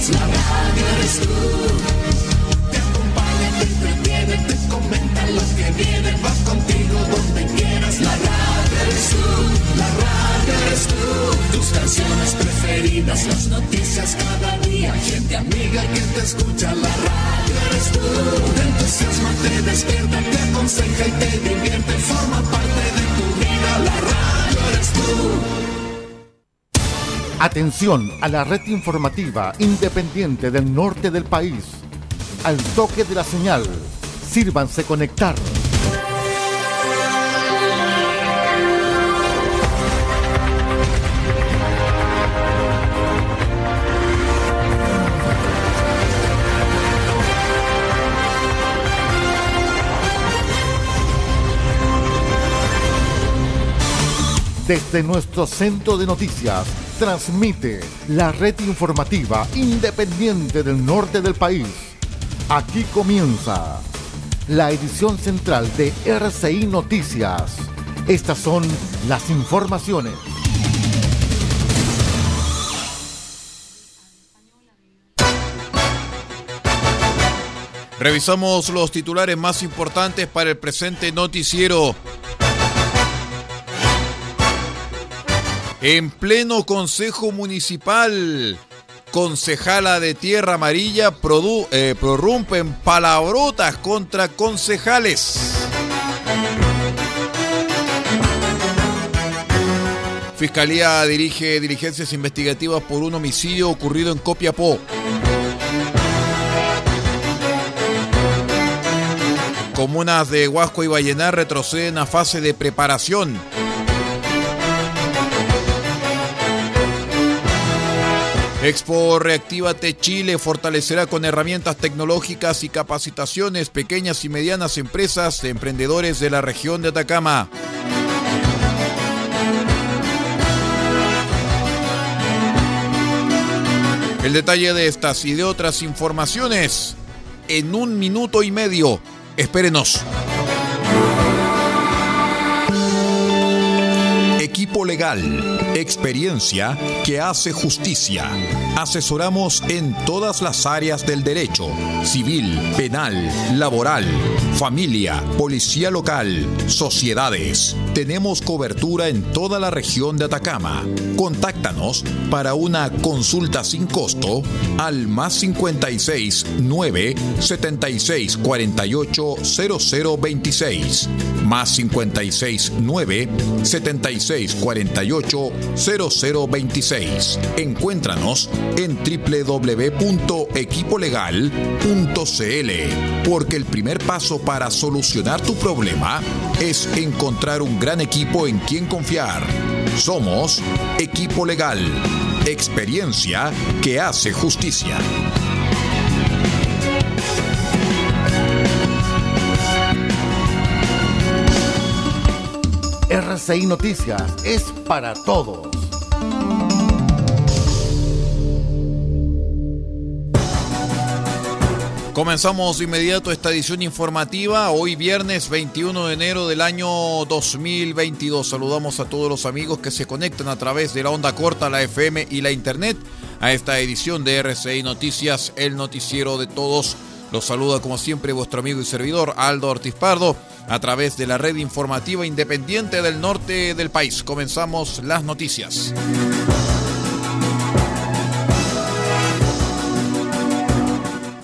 amigos, la radio eres tú. Atención a la red informativa independiente del norte del país. Al toque de la señal, sírvanse conectar. Desde nuestro centro de noticias, transmite la red informativa independiente del norte del país. Aquí comienza la edición central de RCI Noticias. Estas son las informaciones. Revisamos los titulares más importantes para el presente noticiero. En pleno Consejo Municipal, concejala de Tierra Amarilla eh, prorrumpen palabrotas contra concejales. Fiscalía dirige diligencias investigativas por un homicidio ocurrido en Copiapó. Comunas de Huasco y Vallenar retroceden a fase de preparación. Expo Reactívate Chile fortalecerá con herramientas tecnológicas y capacitaciones pequeñas y medianas empresas de emprendedores de la región de Atacama. El detalle de estas y de otras informaciones en un minuto y medio. Espérenos. Equipo legal Experiencia que hace justicia. Asesoramos en todas las áreas del derecho, civil, penal, laboral, familia, policía local, sociedades. Tenemos cobertura en toda la región de Atacama. Contáctanos para una consulta sin costo al más 56 9 76 48 0026 más 56 9 76 48 0026. Encuéntranos en www.equipolegal.cl, porque el primer paso para solucionar tu problema es encontrar un gran equipo en quien confiar. Somos Equipo Legal, experiencia que hace justicia. RCI Noticias es para todos. Comenzamos de inmediato esta edición informativa, hoy viernes 21 de enero del año 2022. Saludamos a todos los amigos que se conectan a través de la onda corta, la FM y la Internet a esta edición de RCI Noticias, el noticiero de todos. Los saluda como siempre vuestro amigo y servidor Aldo Ortiz Pardo a través de la red informativa independiente del norte del país. Comenzamos las noticias.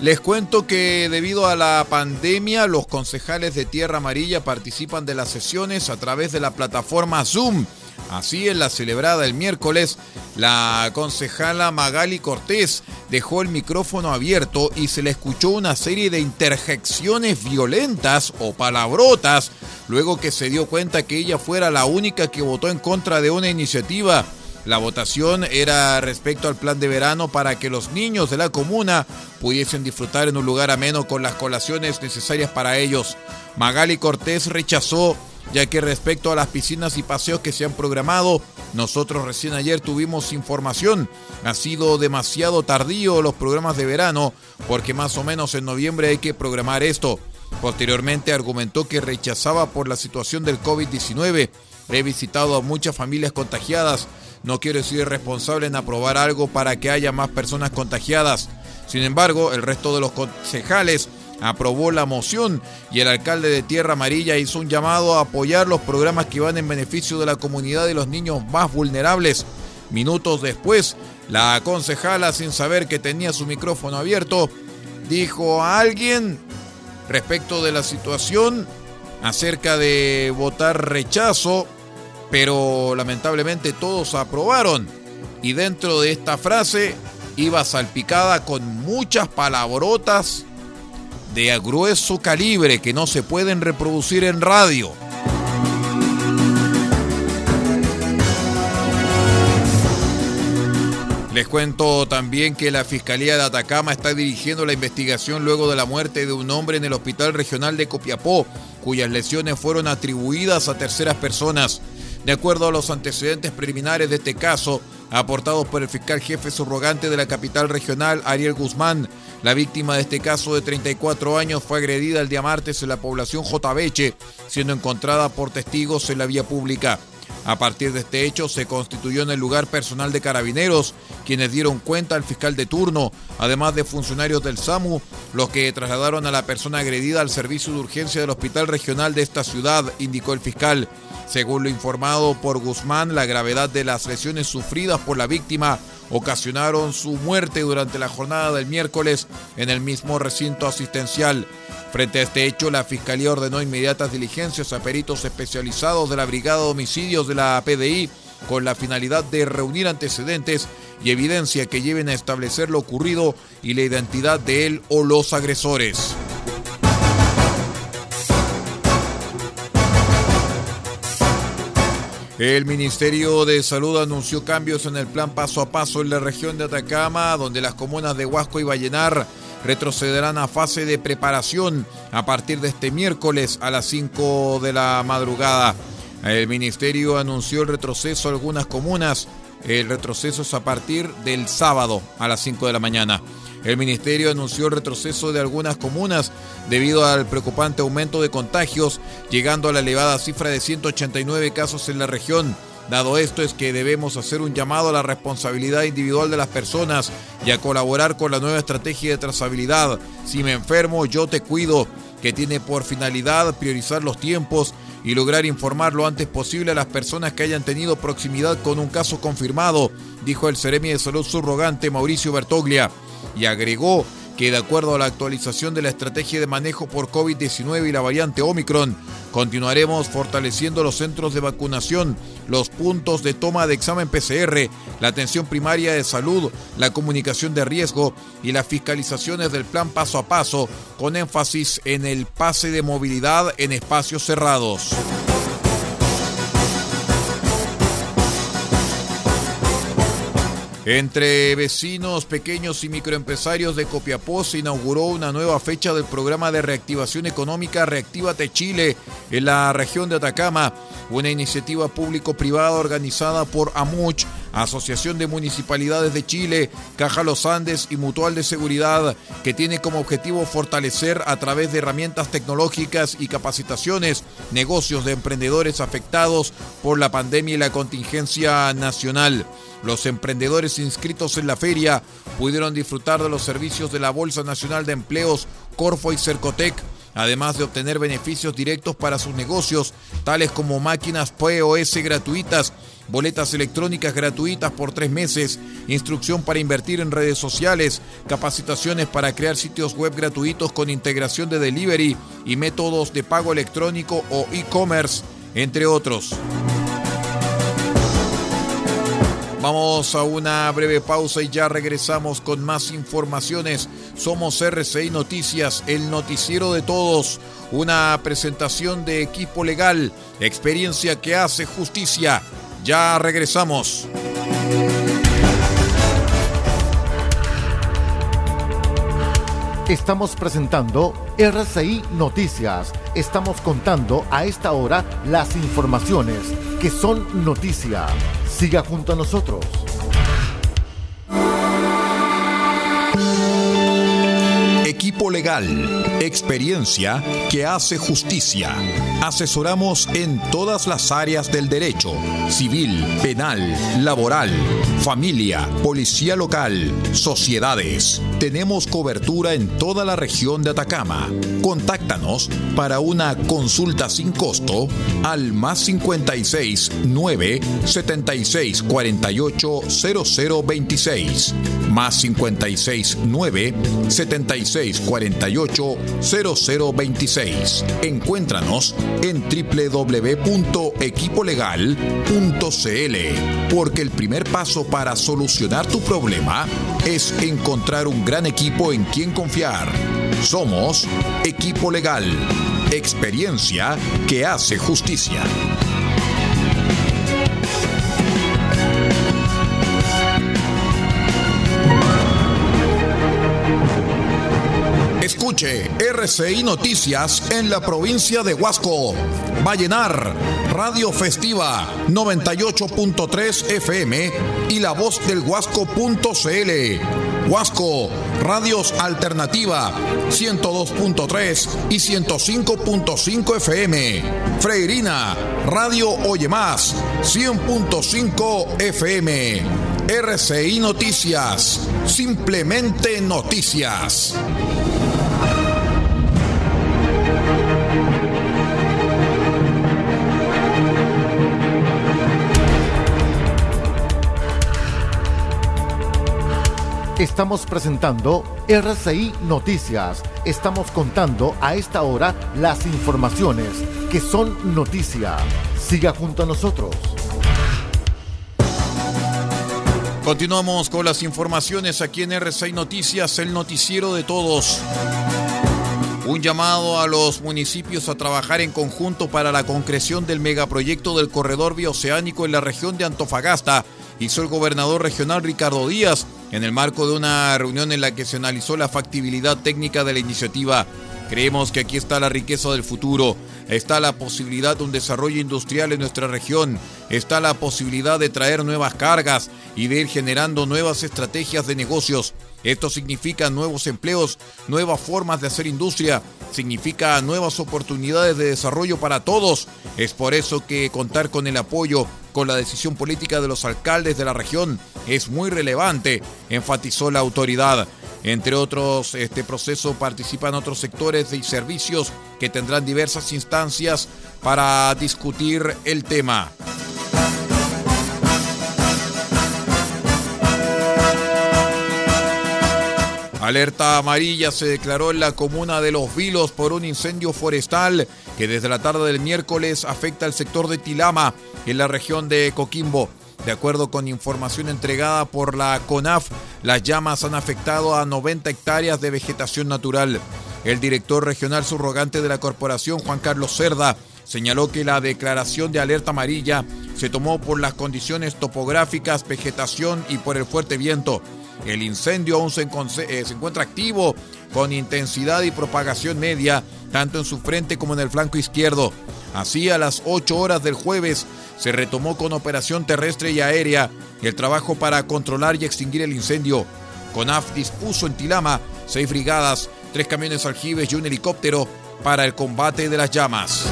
Les cuento que debido a la pandemia, los concejales de Tierra Amarilla participan de las sesiones a través de la plataforma Zoom Así en la celebrada el miércoles, la concejala Magali Cortés dejó el micrófono abierto y se le escuchó una serie de interjecciones violentas o palabrotas, luego que se dio cuenta que ella fuera la única que votó en contra de una iniciativa. La votación era respecto al plan de verano para que los niños de la comuna pudiesen disfrutar en un lugar ameno con las colaciones necesarias para ellos. Magali Cortés rechazó ya que respecto a las piscinas y paseos que se han programado, nosotros recién ayer tuvimos información. Ha sido demasiado tardío los programas de verano, porque más o menos en noviembre hay que programar esto. Posteriormente argumentó que rechazaba por la situación del COVID-19. He visitado a muchas familias contagiadas. no quiero decir irresponsable en aprobar algo para que haya más personas contagiadas. Sin embargo, el resto de los concejales aprobó la moción y el alcalde de Tierra Amarilla hizo un llamado a apoyar los programas que van en beneficio de la comunidad y los niños más vulnerables. Minutos después, la concejala, sin saber que tenía su micrófono abierto, dijo a alguien respecto de la situación acerca de votar rechazo, pero lamentablemente todos aprobaron. Y dentro de esta frase iba salpicada con muchas palabrotas de grueso calibre que no se pueden reproducir en radio. Les cuento también que la Fiscalía de Atacama está dirigiendo la investigación luego de la muerte de un hombre en el Hospital Regional de Copiapó, cuyas lesiones fueron atribuidas a terceras personas. De acuerdo a los antecedentes preliminares de este caso, aportados por el fiscal jefe subrogante de la capital regional, Ariel Guzmán, la víctima de este caso de 34 años fue agredida el día martes en la población Jotabeche, siendo encontrada por testigos en la vía pública. A partir de este hecho se constituyó en el lugar personal de carabineros, quienes dieron cuenta al fiscal de turno, además de funcionarios del SAMU, los que trasladaron a la persona agredida al servicio de urgencia del hospital regional de esta ciudad, indicó el fiscal. Según lo informado por Guzmán, la gravedad de las lesiones sufridas por la víctima ocasionaron su muerte durante la jornada del miércoles en el mismo recinto asistencial. Frente a este hecho, la Fiscalía ordenó inmediatas diligencias a peritos especializados de la Brigada de Homicidios de la PDI con la finalidad de reunir antecedentes y evidencia que lleven a establecer lo ocurrido y la identidad de él o los agresores. El Ministerio de Salud anunció cambios en el plan paso a paso en la región de Atacama, donde las comunas de Huasco y Vallenar retrocederán a fase de preparación a partir de este miércoles a las 5 de la madrugada. El Ministerio anunció el retroceso a algunas comunas. El retroceso es a partir del sábado a las 5 de la mañana. El ministerio anunció el retroceso de algunas comunas debido al preocupante aumento de contagios, llegando a la elevada cifra de 189 casos en la región. Dado esto es que debemos hacer un llamado a la responsabilidad individual de las personas y a colaborar con la nueva estrategia de trazabilidad. Si me enfermo, yo te cuido, que tiene por finalidad priorizar los tiempos y lograr informar lo antes posible a las personas que hayan tenido proximidad con un caso confirmado, dijo el Ceremi de Salud subrogante Mauricio Bertoglia y agregó que de acuerdo a la actualización de la estrategia de manejo por COVID-19 y la variante Omicron, continuaremos fortaleciendo los centros de vacunación, los puntos de toma de examen PCR, la atención primaria de salud, la comunicación de riesgo y las fiscalizaciones del plan paso a paso, con énfasis en el pase de movilidad en espacios cerrados. Entre vecinos, pequeños y microempresarios de Copiapó se inauguró una nueva fecha del programa de reactivación económica Reactívate Chile en la región de Atacama, una iniciativa público-privada organizada por AMUCH, Asociación de Municipalidades de Chile, Caja Los Andes y Mutual de Seguridad, que tiene como objetivo fortalecer a través de herramientas tecnológicas y capacitaciones negocios de emprendedores afectados por la pandemia y la contingencia nacional. Los emprendedores inscritos en la feria pudieron disfrutar de los servicios de la Bolsa Nacional de Empleos, Corfo y Cercotec, además de obtener beneficios directos para sus negocios, tales como máquinas POS gratuitas, boletas electrónicas gratuitas por tres meses, instrucción para invertir en redes sociales, capacitaciones para crear sitios web gratuitos con integración de delivery y métodos de pago electrónico o e-commerce, entre otros. Vamos a una breve pausa y ya regresamos con más informaciones. Somos RCI Noticias, el noticiero de todos. Una presentación de equipo legal, experiencia que hace justicia. Ya regresamos. Estamos presentando RCI Noticias. Estamos contando a esta hora las informaciones que son noticia. Siga junto a nosotros. Equipo Legal, experiencia que hace justicia. Asesoramos en todas las áreas del derecho, civil, penal, laboral, familia, policía local, sociedades. Tenemos cobertura en toda la región de Atacama. Contáctanos para una consulta sin costo al más 56 9 76 48 0026 más 56 9 76 48 0026. Encuéntranos en www.equipolegal.cl porque el primer paso para solucionar tu problema es encontrar un gran equipo en quien confiar. Somos Equipo Legal, experiencia que hace justicia. RCI Noticias en la provincia de Huasco. Vallenar, Radio Festiva 98.3 FM y la voz del Huasco.cl. Huasco, Radios Alternativa 102.3 y 105.5 FM. Freirina, Radio Oye Más 100.5 FM. RCI Noticias, simplemente noticias. Estamos presentando RCI Noticias. Estamos contando a esta hora las informaciones que son noticia. Siga junto a nosotros. Continuamos con las informaciones aquí en RCI Noticias, el noticiero de todos. Un llamado a los municipios a trabajar en conjunto para la concreción del megaproyecto del corredor bioceánico en la región de Antofagasta hizo el gobernador regional Ricardo Díaz en el marco de una reunión en la que se analizó la factibilidad técnica de la iniciativa. Creemos que aquí está la riqueza del futuro, está la posibilidad de un desarrollo industrial en nuestra región, está la posibilidad de traer nuevas cargas y de ir generando nuevas estrategias de negocios. Esto significa nuevos empleos, nuevas formas de hacer industria, significa nuevas oportunidades de desarrollo para todos. Es por eso que contar con el apoyo, con la decisión política de los alcaldes de la región es muy relevante, enfatizó la autoridad. Entre otros, este proceso participan otros sectores y servicios que tendrán diversas instancias para discutir el tema. Alerta amarilla se declaró en la comuna de Los Vilos por un incendio forestal que desde la tarde del miércoles afecta al sector de Tilama en la región de Coquimbo. De acuerdo con información entregada por la CONAF, las llamas han afectado a 90 hectáreas de vegetación natural. El director regional subrogante de la corporación, Juan Carlos Cerda, señaló que la declaración de alerta amarilla se tomó por las condiciones topográficas, vegetación y por el fuerte viento. El incendio aún se, eh, se, encuentra activo con intensidad y propagación media, tanto en su frente como en el flanco izquierdo. Así, a las 8 horas del jueves, se retomó con operación terrestre y aérea el trabajo para controlar y extinguir el incendio. CONAF dispuso en Tilama seis brigadas, tres camiones aljibes y un helicóptero para el combate de las llamas.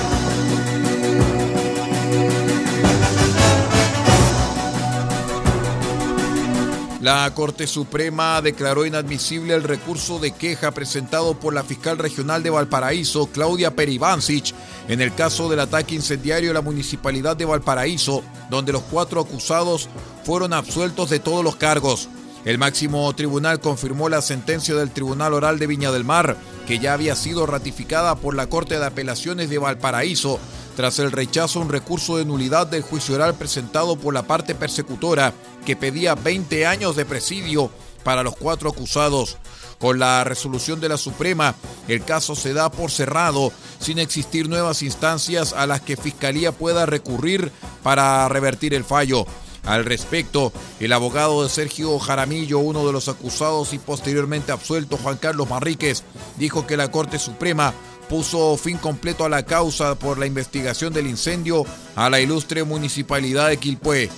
La Corte Suprema declaró inadmisible el recurso de queja presentado por la fiscal regional de Valparaíso, Claudia Peribancic, en el caso del ataque incendiario a la municipalidad de Valparaíso, donde los cuatro acusados fueron absueltos de todos los cargos. El máximo tribunal confirmó la sentencia del Tribunal Oral de Viña del Mar, que ya había sido ratificada por la Corte de Apelaciones de Valparaíso, tras el rechazo a un recurso de nulidad del juicio oral presentado por la parte persecutora, que pedía 20 años de presidio para los cuatro acusados. Con la resolución de la Suprema, el caso se da por cerrado, sin existir nuevas instancias a las que Fiscalía pueda recurrir para revertir el fallo. Al respecto, el abogado de Sergio Jaramillo, uno de los acusados y posteriormente absuelto Juan Carlos Manríquez, dijo que la Corte Suprema puso fin completo a la causa por la investigación del incendio a la ilustre municipalidad de Quilpué.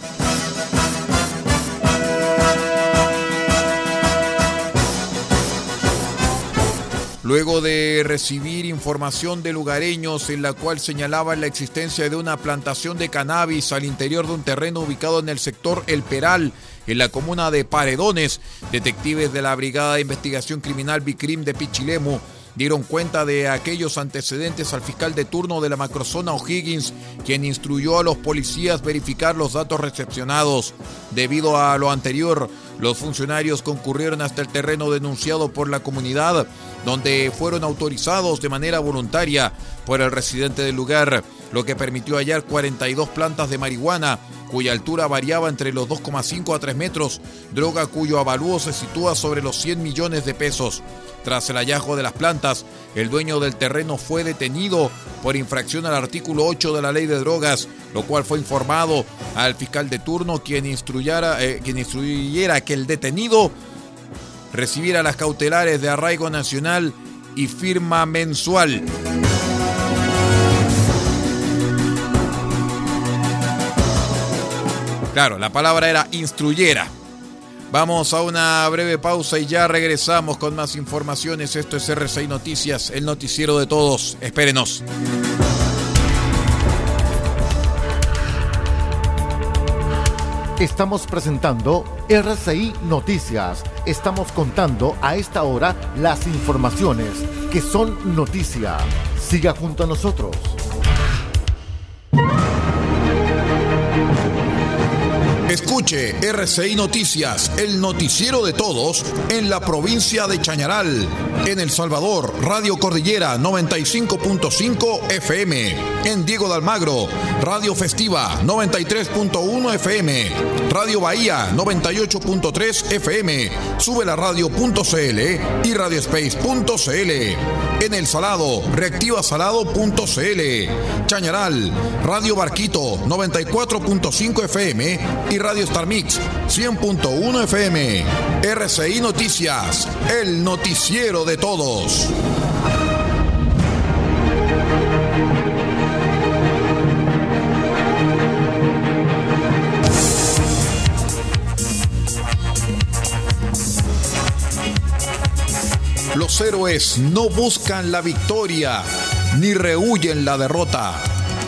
Luego de recibir información de lugareños en la cual señalaban la existencia de una plantación de cannabis al interior de un terreno ubicado en el sector El Peral, en la comuna de Paredones, detectives de la Brigada de Investigación Criminal Bicrim de Pichilemu dieron cuenta de aquellos antecedentes al fiscal de turno de la macrozona O'Higgins, quien instruyó a los policías verificar los datos recepcionados. Debido a lo anterior, los funcionarios concurrieron hasta el terreno denunciado por la comunidad, donde fueron autorizados de manera voluntaria por el residente del lugar, lo que permitió hallar 42 plantas de marihuana, cuya altura variaba entre los 2,5 a 3 metros, droga cuyo avalúo se sitúa sobre los 100 millones de pesos. Tras el hallazgo de las plantas, el dueño del terreno fue detenido por infracción al artículo 8 de la ley de drogas, lo cual fue informado al fiscal de turno quien instruyera, eh, quien instruyera que el detenido recibiera las cautelares de arraigo nacional y firma mensual. Claro, la palabra era instruyera. Vamos a una breve pausa y ya regresamos con más informaciones. Esto es RCI Noticias, el noticiero de todos. Espérenos. Estamos presentando RCI Noticias. Estamos contando a esta hora las informaciones que son noticia. Siga junto a nosotros. Escuche RCI Noticias, el noticiero de todos en la provincia de Chañaral. En El Salvador, Radio Cordillera 95.5 FM. En Diego de Almagro, Radio Festiva 93.1 FM. Radio Bahía 98.3 FM. Sube la radio.cl y radiospace.cl. En El Salado, reactivasalado.cl. Chañaral, Radio Barquito 94.5 FM y Radio Star Mix 100.1 FM. RCI Noticias, el noticiero de todos. Los héroes no buscan la victoria ni rehuyen la derrota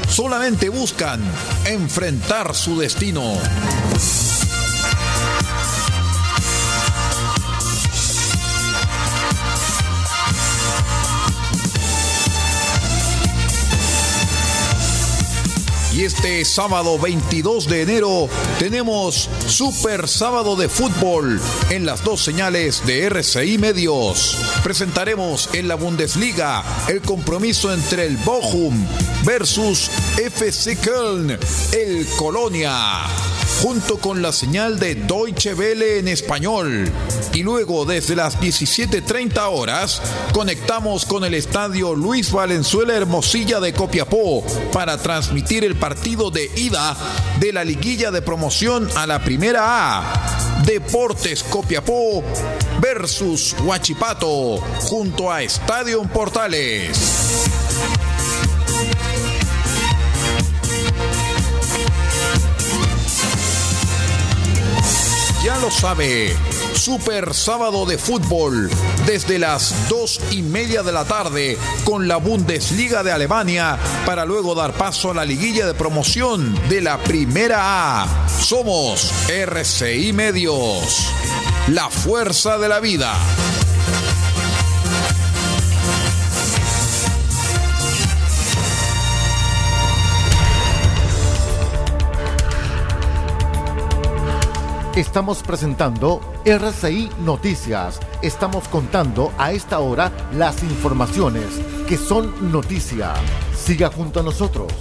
solamente buscan enfrentar su destino. Y este sábado 22 de enero tenemos Super Sábado de Fútbol en las dos señales de RCI Medios. Presentaremos en la Bundesliga el compromiso entre el Bochum versus FC Köln, el Colonia junto con la señal de Deutsche Welle en español. Y luego desde las 17.30 horas conectamos con el estadio Luis Valenzuela Hermosilla de Copiapó para transmitir el partido de ida de la liguilla de promoción a la primera A. Deportes Copiapó versus Huachipato junto a Estadio Portales. Ya lo sabe. Super sábado de fútbol desde las dos y media de la tarde con la Bundesliga de Alemania para luego dar paso a la liguilla de promoción de la Primera A. Somos RCI Medios, la fuerza de la vida. Estamos presentando RCI Noticias. Estamos contando a esta hora las informaciones que son noticia. Siga junto a nosotros.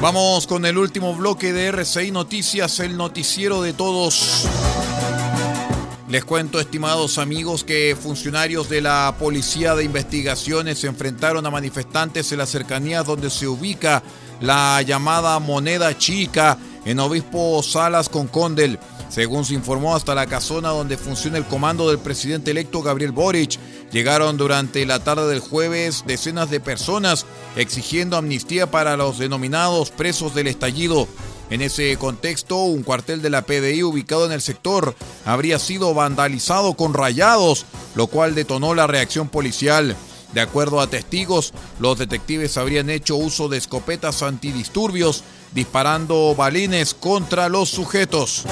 Vamos con el último bloque de RCI Noticias, el noticiero de todos. Les cuento, estimados amigos, que funcionarios de la Policía de Investigaciones se enfrentaron a manifestantes en las cercanías donde se ubica la llamada moneda chica en Obispo Salas con Condel. Según se informó, hasta la casona donde funciona el comando del presidente electo Gabriel Boric, llegaron durante la tarde del jueves decenas de personas exigiendo amnistía para los denominados presos del estallido. En ese contexto, un cuartel de la PDI ubicado en el sector habría sido vandalizado con rayados, lo cual detonó la reacción policial. De acuerdo a testigos, los detectives habrían hecho uso de escopetas antidisturbios, disparando balines contra los sujetos.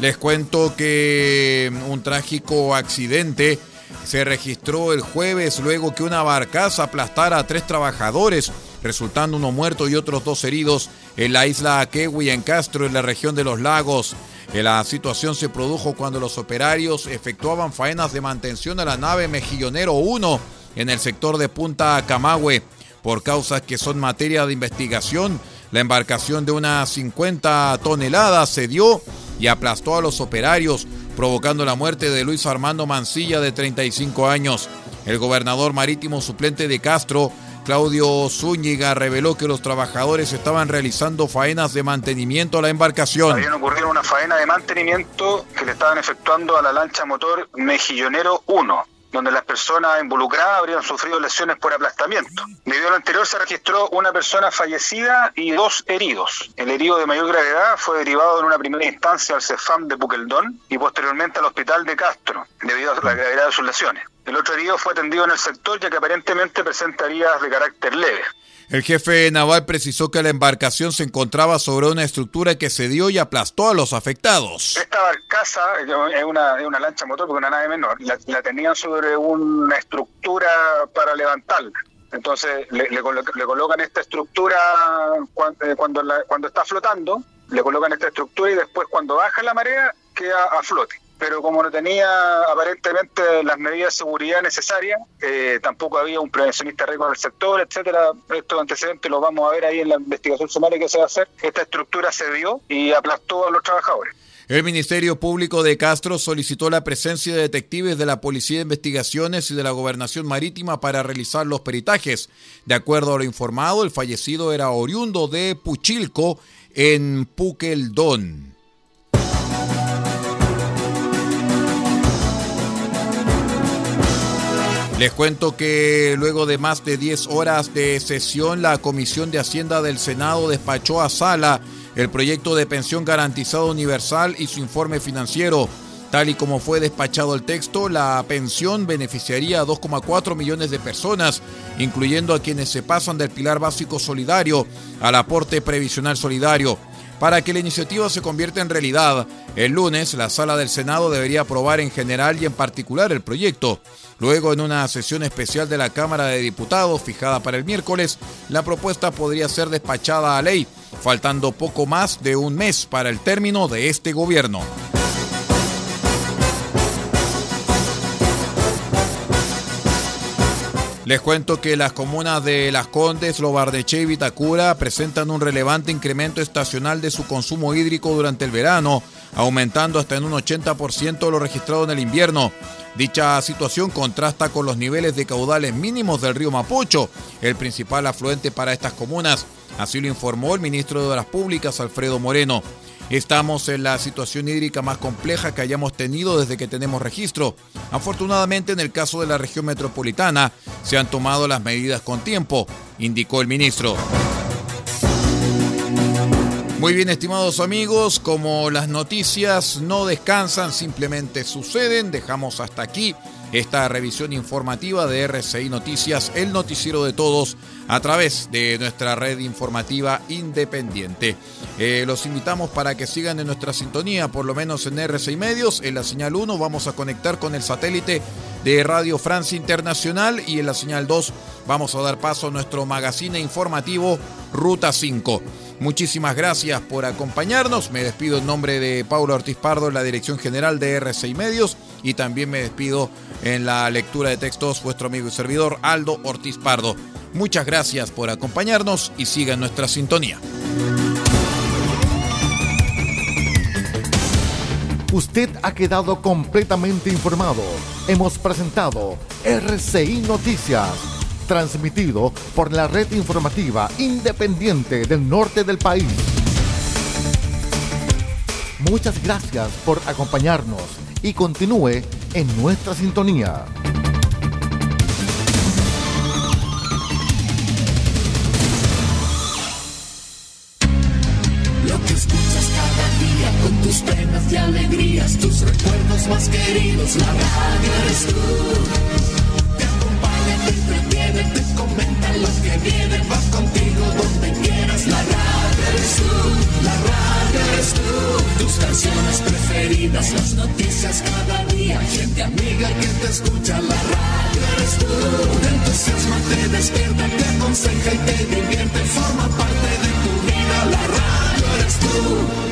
Les cuento que un trágico accidente se registró el jueves luego que una barcaza aplastara a tres trabajadores, resultando uno muerto y otros dos heridos en la isla Kewi en Castro, en la región de los lagos. La situación se produjo cuando los operarios efectuaban faenas de mantención a la nave Mejillonero 1 en el sector de Punta Camagüe. Por causas que son materia de investigación, la embarcación de unas 50 toneladas se dio y aplastó a los operarios, provocando la muerte de Luis Armando Mancilla de 35 años. El gobernador marítimo suplente de Castro, Claudio Zúñiga, reveló que los trabajadores estaban realizando faenas de mantenimiento a la embarcación. Habían ocurrido una faena de mantenimiento que le estaban efectuando a la lancha motor Mejillonero 1 donde las personas involucradas habrían sufrido lesiones por aplastamiento. Debido a lo anterior se registró una persona fallecida y dos heridos. El herido de mayor gravedad fue derivado en una primera instancia al CEFAM de Puqueldón y posteriormente al hospital de Castro, debido a la gravedad de sus lesiones. El otro herido fue atendido en el sector ya que aparentemente presentaría de carácter leve. El jefe naval precisó que la embarcación se encontraba sobre una estructura que cedió y aplastó a los afectados. Esta barcaza es una, es una lancha motor porque una nave menor. La, la tenían sobre una estructura para levantarla. Entonces le, le, le colocan esta estructura cuando, eh, cuando, la, cuando está flotando, le colocan esta estructura y después cuando baja la marea queda a flote pero como no tenía aparentemente las medidas de seguridad necesarias, eh, tampoco había un prevencionista riesgo en el sector, etcétera. Estos antecedentes los vamos a ver ahí en la investigación sumaria que se va a hacer. Esta estructura se dio y aplastó a los trabajadores. El Ministerio Público de Castro solicitó la presencia de detectives de la Policía de Investigaciones y de la Gobernación Marítima para realizar los peritajes. De acuerdo a lo informado, el fallecido era oriundo de Puchilco, en Puqueldón. Les cuento que luego de más de 10 horas de sesión, la Comisión de Hacienda del Senado despachó a sala el proyecto de pensión garantizada universal y su informe financiero. Tal y como fue despachado el texto, la pensión beneficiaría a 2,4 millones de personas, incluyendo a quienes se pasan del pilar básico solidario al aporte previsional solidario. Para que la iniciativa se convierta en realidad, el lunes la sala del Senado debería aprobar en general y en particular el proyecto. Luego, en una sesión especial de la Cámara de Diputados fijada para el miércoles, la propuesta podría ser despachada a ley, faltando poco más de un mes para el término de este gobierno. Les cuento que las comunas de Las Condes, Lobardeche y Vitacura presentan un relevante incremento estacional de su consumo hídrico durante el verano, aumentando hasta en un 80% lo registrado en el invierno. Dicha situación contrasta con los niveles de caudales mínimos del río Mapocho, el principal afluente para estas comunas. Así lo informó el ministro de Obras Públicas, Alfredo Moreno. Estamos en la situación hídrica más compleja que hayamos tenido desde que tenemos registro. Afortunadamente, en el caso de la región metropolitana, se han tomado las medidas con tiempo, indicó el ministro. Muy bien, estimados amigos, como las noticias no descansan, simplemente suceden, dejamos hasta aquí esta revisión informativa de RCI Noticias, el noticiero de todos, a través de nuestra red informativa independiente. Eh, los invitamos para que sigan en nuestra sintonía, por lo menos en RCI Medios. En la señal 1 vamos a conectar con el satélite de Radio Francia Internacional y en la señal 2 vamos a dar paso a nuestro magazine informativo Ruta 5. Muchísimas gracias por acompañarnos. Me despido en nombre de Paulo Ortiz Pardo, la dirección general de RCI Medios, y también me despido en la lectura de textos vuestro amigo y servidor Aldo Ortiz Pardo. Muchas gracias por acompañarnos y sigan nuestra sintonía. Usted ha quedado completamente informado. Hemos presentado RCI Noticias transmitido por la red informativa independiente del norte del país. Muchas gracias por acompañarnos y continúe en nuestra sintonía. Y alegrías, tus recuerdos más queridos. La radio eres tú. Te acompaña, te entretiene, te comenta lo que viene, va contigo donde quieras. La radio eres tú, la radio eres tú. Tus canciones preferidas, las noticias cada día, gente amiga que te escucha. La radio eres tú. Te entusiasma, te despierta, te aconseja y te divierte, forma parte de tu vida. La radio eres tú.